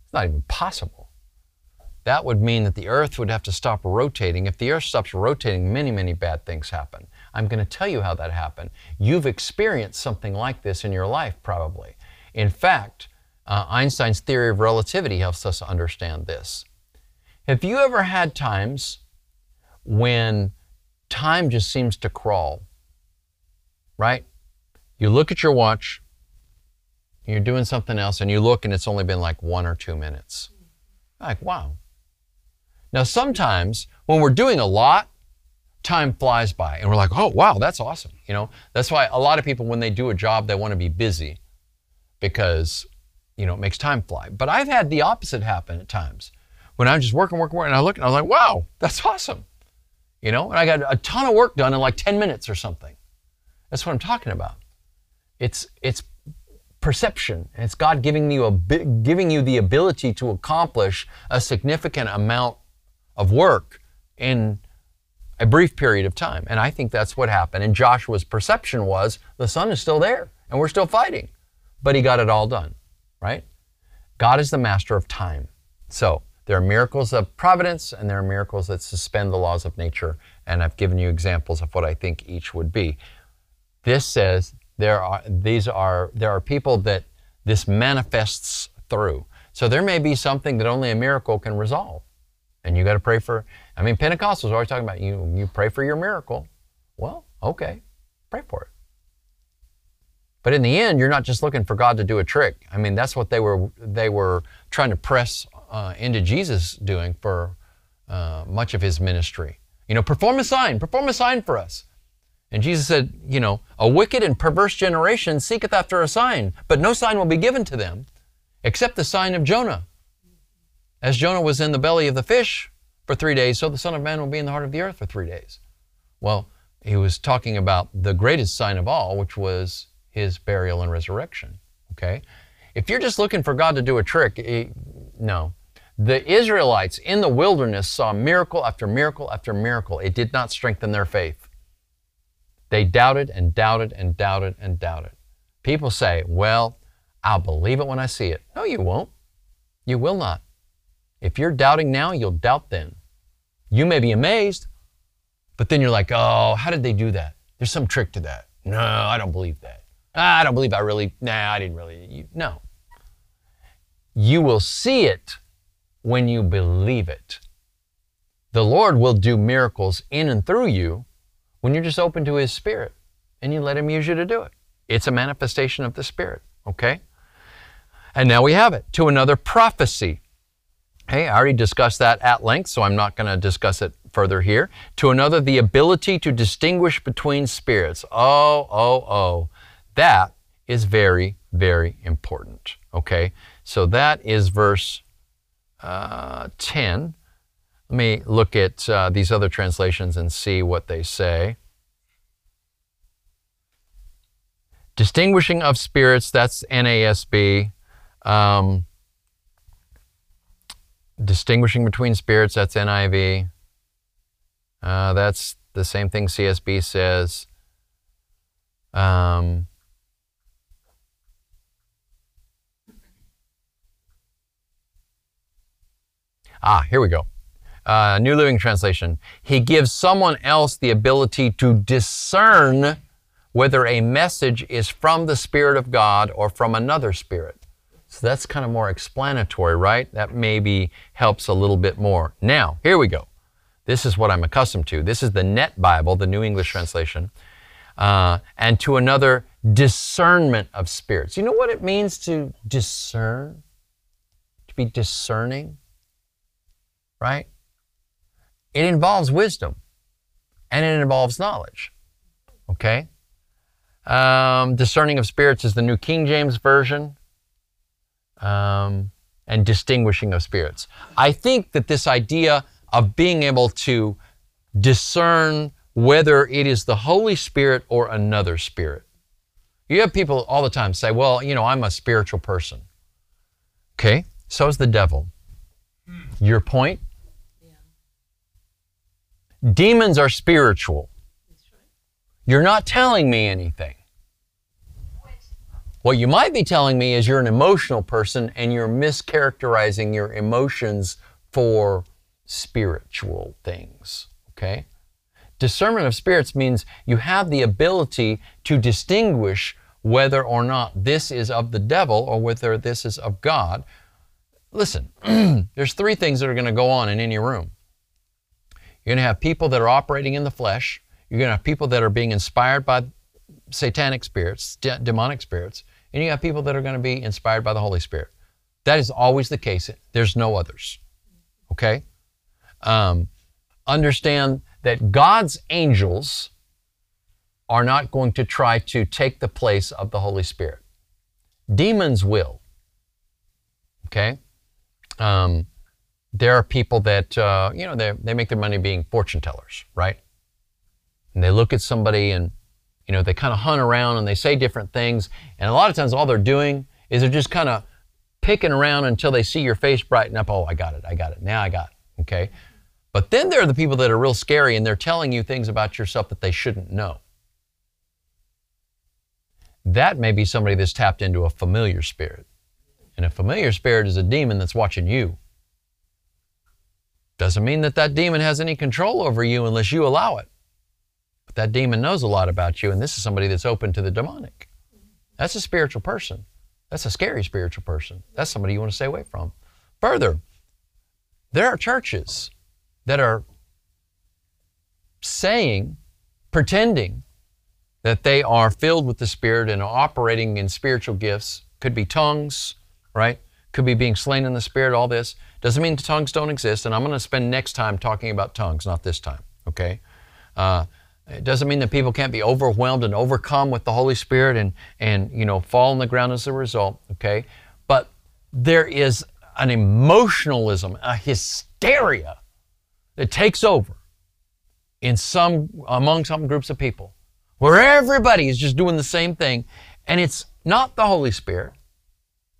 It's not even possible. That would mean that the earth would have to stop rotating. If the earth stops rotating, many, many bad things happen. I'm going to tell you how that happened. You've experienced something like this in your life, probably. In fact, uh, Einstein's theory of relativity helps us understand this. Have you ever had times when time just seems to crawl? Right? You look at your watch, you're doing something else, and you look and it's only been like one or two minutes. Like, wow, now, sometimes when we're doing a lot, time flies by and we're like, oh, wow, that's awesome. You know, that's why a lot of people, when they do a job, they want to be busy because, you know, it makes time fly. But I've had the opposite happen at times when I'm just working, working, working, and I look and I'm like, wow, that's awesome. You know, and I got a ton of work done in like 10 minutes or something. That's what I'm talking about. It's, it's perception. It's God giving you, a, giving you the ability to accomplish a significant amount of work in a brief period of time. And I think that's what happened. And Joshua's perception was the sun is still there and we're still fighting. But he got it all done, right? God is the master of time. So there are miracles of providence and there are miracles that suspend the laws of nature. And I've given you examples of what I think each would be. This says there are these are there are people that this manifests through. So there may be something that only a miracle can resolve. And you got to pray for, I mean, Pentecostals are always talking about you, you pray for your miracle. Well, okay, pray for it. But in the end, you're not just looking for God to do a trick. I mean, that's what they were they were trying to press uh, into Jesus doing for uh, much of his ministry. You know, perform a sign, perform a sign for us. And Jesus said, you know, a wicked and perverse generation seeketh after a sign, but no sign will be given to them except the sign of Jonah. As Jonah was in the belly of the fish for three days, so the Son of Man will be in the heart of the earth for three days. Well, he was talking about the greatest sign of all, which was his burial and resurrection. Okay? If you're just looking for God to do a trick, it, no. The Israelites in the wilderness saw miracle after miracle after miracle. It did not strengthen their faith. They doubted and doubted and doubted and doubted. People say, well, I'll believe it when I see it. No, you won't. You will not. If you're doubting now, you'll doubt then. You may be amazed, but then you're like, oh, how did they do that? There's some trick to that. No, I don't believe that. Ah, I don't believe I really, nah, I didn't really. You, no. You will see it when you believe it. The Lord will do miracles in and through you when you're just open to His Spirit and you let Him use you to do it. It's a manifestation of the Spirit, okay? And now we have it to another prophecy. Hey, I already discussed that at length, so I'm not going to discuss it further here. To another, the ability to distinguish between spirits. Oh, oh, oh. That is very, very important. Okay? So that is verse uh, 10. Let me look at uh, these other translations and see what they say. Distinguishing of spirits, that's NASB. Um, distinguishing between spirits, that's NIV. Uh, that's the same thing CSB says. Um, Ah, here we go. Uh, New Living Translation. He gives someone else the ability to discern whether a message is from the Spirit of God or from another spirit. So that's kind of more explanatory, right? That maybe helps a little bit more. Now, here we go. This is what I'm accustomed to. This is the Net Bible, the New English Translation. Uh, and to another, discernment of spirits. You know what it means to discern? To be discerning? right? It involves wisdom and it involves knowledge. Okay? Um, discerning of spirits is the New King James Version. Um, and distinguishing of spirits. I think that this idea of being able to discern whether it is the Holy Spirit or another spirit. You have people all the time say, well, you know, I'm a spiritual person. Okay, so is the devil. Hmm. Your point? Yeah. Demons are spiritual. You're not telling me anything. What you might be telling me is you're an emotional person and you're mischaracterizing your emotions for spiritual things. Okay? Discernment of spirits means you have the ability to distinguish whether or not this is of the devil or whether this is of God. Listen, there's three things that are going to go on in any room. You're going to have people that are operating in the flesh. You're going to have people that are being inspired by satanic spirits, de- demonic spirits, and you have people that are going to be inspired by the Holy Spirit. That is always the case. There's no others. Okay? Um, understand that God's angels are not going to try to take the place of the Holy Spirit. Demons will. Okay? Um, there are people that, uh, you know, they, they make their money being fortune tellers, right? And they look at somebody and, you know, they kind of hunt around and they say different things. And a lot of times all they're doing is they're just kind of picking around until they see your face brighten up. Oh, I got it. I got it. Now I got it. Okay. But then there are the people that are real scary and they're telling you things about yourself that they shouldn't know. That may be somebody that's tapped into a familiar spirit. And a familiar spirit is a demon that's watching you. Doesn't mean that that demon has any control over you unless you allow it. But that demon knows a lot about you, and this is somebody that's open to the demonic. That's a spiritual person. That's a scary spiritual person. That's somebody you want to stay away from. Further, there are churches that are saying, pretending that they are filled with the Spirit and are operating in spiritual gifts. Could be tongues, right? Could be being slain in the Spirit, all this. Doesn't mean tongues don't exist, and I'm going to spend next time talking about tongues, not this time, okay? Uh, it doesn't mean that people can't be overwhelmed and overcome with the Holy Spirit and, and you know, fall on the ground as a result, okay? But there is an emotionalism, a hysteria that takes over in some among some groups of people where everybody is just doing the same thing and it's not the holy spirit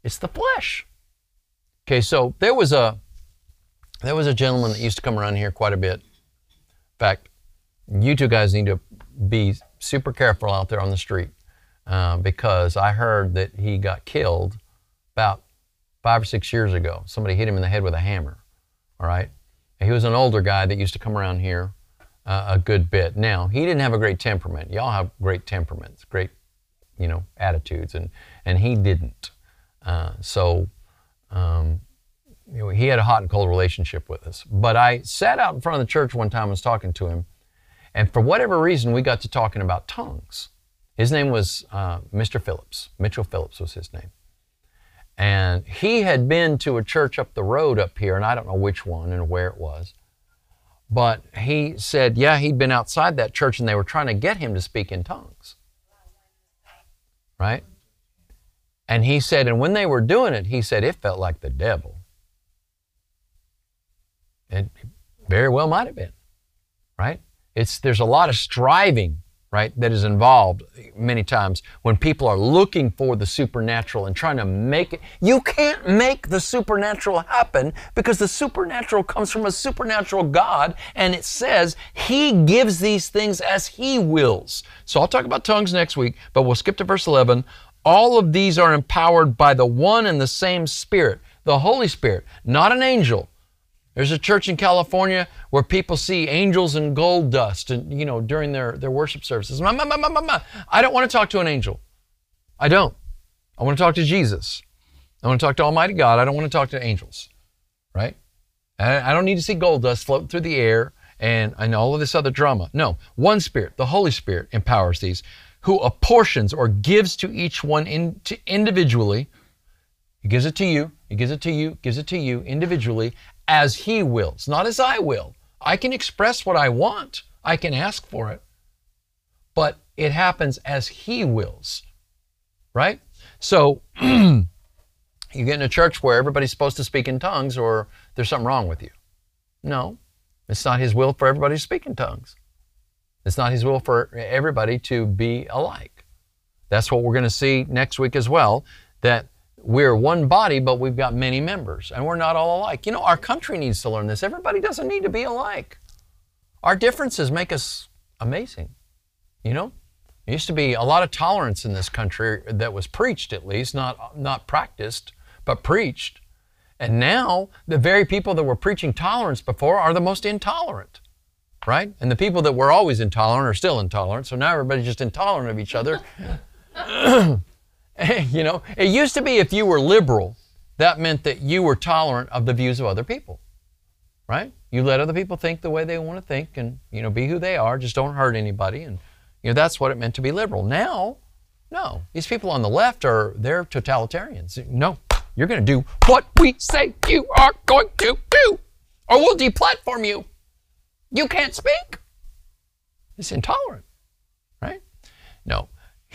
it's the flesh okay so there was a there was a gentleman that used to come around here quite a bit in fact you two guys need to be super careful out there on the street uh, because i heard that he got killed about five or six years ago somebody hit him in the head with a hammer all right he was an older guy that used to come around here uh, a good bit. Now, he didn't have a great temperament. Y'all have great temperaments, great, you know, attitudes, and, and he didn't. Uh, so, um, he had a hot and cold relationship with us. But I sat out in front of the church one time and was talking to him, and for whatever reason, we got to talking about tongues. His name was uh, Mr. Phillips. Mitchell Phillips was his name. And he had been to a church up the road up here, and I don't know which one and where it was. But he said, yeah, he'd been outside that church and they were trying to get him to speak in tongues. Right? And he said, and when they were doing it, he said, it felt like the devil. It very well might have been. Right? It's, there's a lot of striving right, that is involved many times when people are looking for the supernatural and trying to make it. You can't make the supernatural happen because the supernatural comes from a supernatural God and it says He gives these things as He wills. So I'll talk about tongues next week, but we'll skip to verse 11. All of these are empowered by the one and the same Spirit, the Holy Spirit, not an angel. There's a church in California where people see angels and gold dust and you know during their, their worship services. Ma, ma, ma, I don't want to talk to an angel. I don't. I want to talk to Jesus. I want to talk to Almighty God. I don't want to talk to angels. Right? I don't need to see gold dust floating through the air and, and all of this other drama. No, one Spirit, the Holy Spirit, empowers these, who apportions or gives to each one in, to individually. He gives it to you, he gives it to you, gives it to you individually as He wills, not as I will. I can express what I want, I can ask for it, but it happens as He wills, right? So, you get in a church where everybody's supposed to speak in tongues, or there's something wrong with you. No, it's not His will for everybody to speak in tongues. It's not His will for everybody to be alike. That's what we're going to see next week as well. That we're one body, but we've got many members, and we're not all alike. You know, our country needs to learn this. Everybody doesn't need to be alike. Our differences make us amazing. You know, there used to be a lot of tolerance in this country that was preached, at least, not, not practiced, but preached. And now, the very people that were preaching tolerance before are the most intolerant, right? And the people that were always intolerant are still intolerant. So now everybody's just intolerant of each other. you know, it used to be if you were liberal, that meant that you were tolerant of the views of other people, right? You let other people think the way they want to think and, you know, be who they are, just don't hurt anybody. And, you know, that's what it meant to be liberal. Now, no, these people on the left are, they're totalitarians. No, you're going to do what we say you are going to do, or we'll deplatform you. You can't speak. It's intolerant, right? No.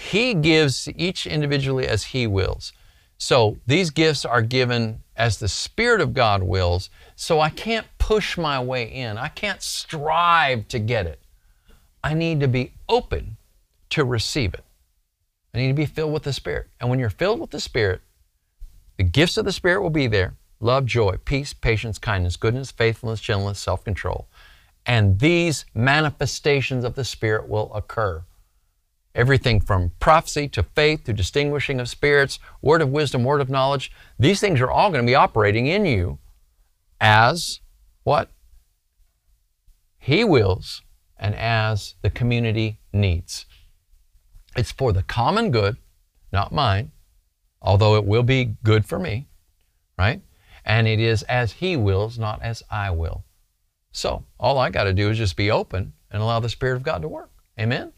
He gives each individually as He wills. So these gifts are given as the Spirit of God wills. So I can't push my way in, I can't strive to get it. I need to be open to receive it. I need to be filled with the Spirit. And when you're filled with the Spirit, the gifts of the Spirit will be there love, joy, peace, patience, kindness, goodness, faithfulness, gentleness, self control. And these manifestations of the Spirit will occur. Everything from prophecy to faith to distinguishing of spirits, word of wisdom, word of knowledge. These things are all going to be operating in you as what? He wills and as the community needs. It's for the common good, not mine, although it will be good for me, right? And it is as He wills, not as I will. So all I got to do is just be open and allow the Spirit of God to work. Amen?